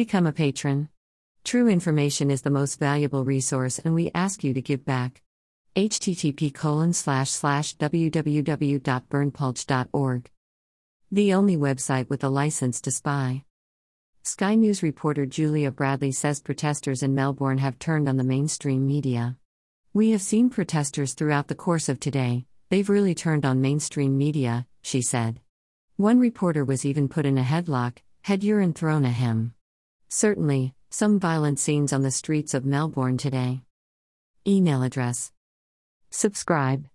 Become a patron. True information is the most valuable resource, and we ask you to give back. http colon slash slash www.berndpulch.org. The only website with a license to spy. Sky News reporter Julia Bradley says protesters in Melbourne have turned on the mainstream media. We have seen protesters throughout the course of today, they've really turned on mainstream media, she said. One reporter was even put in a headlock, had urine thrown at him. Certainly, some violent scenes on the streets of Melbourne today. Email address. Subscribe.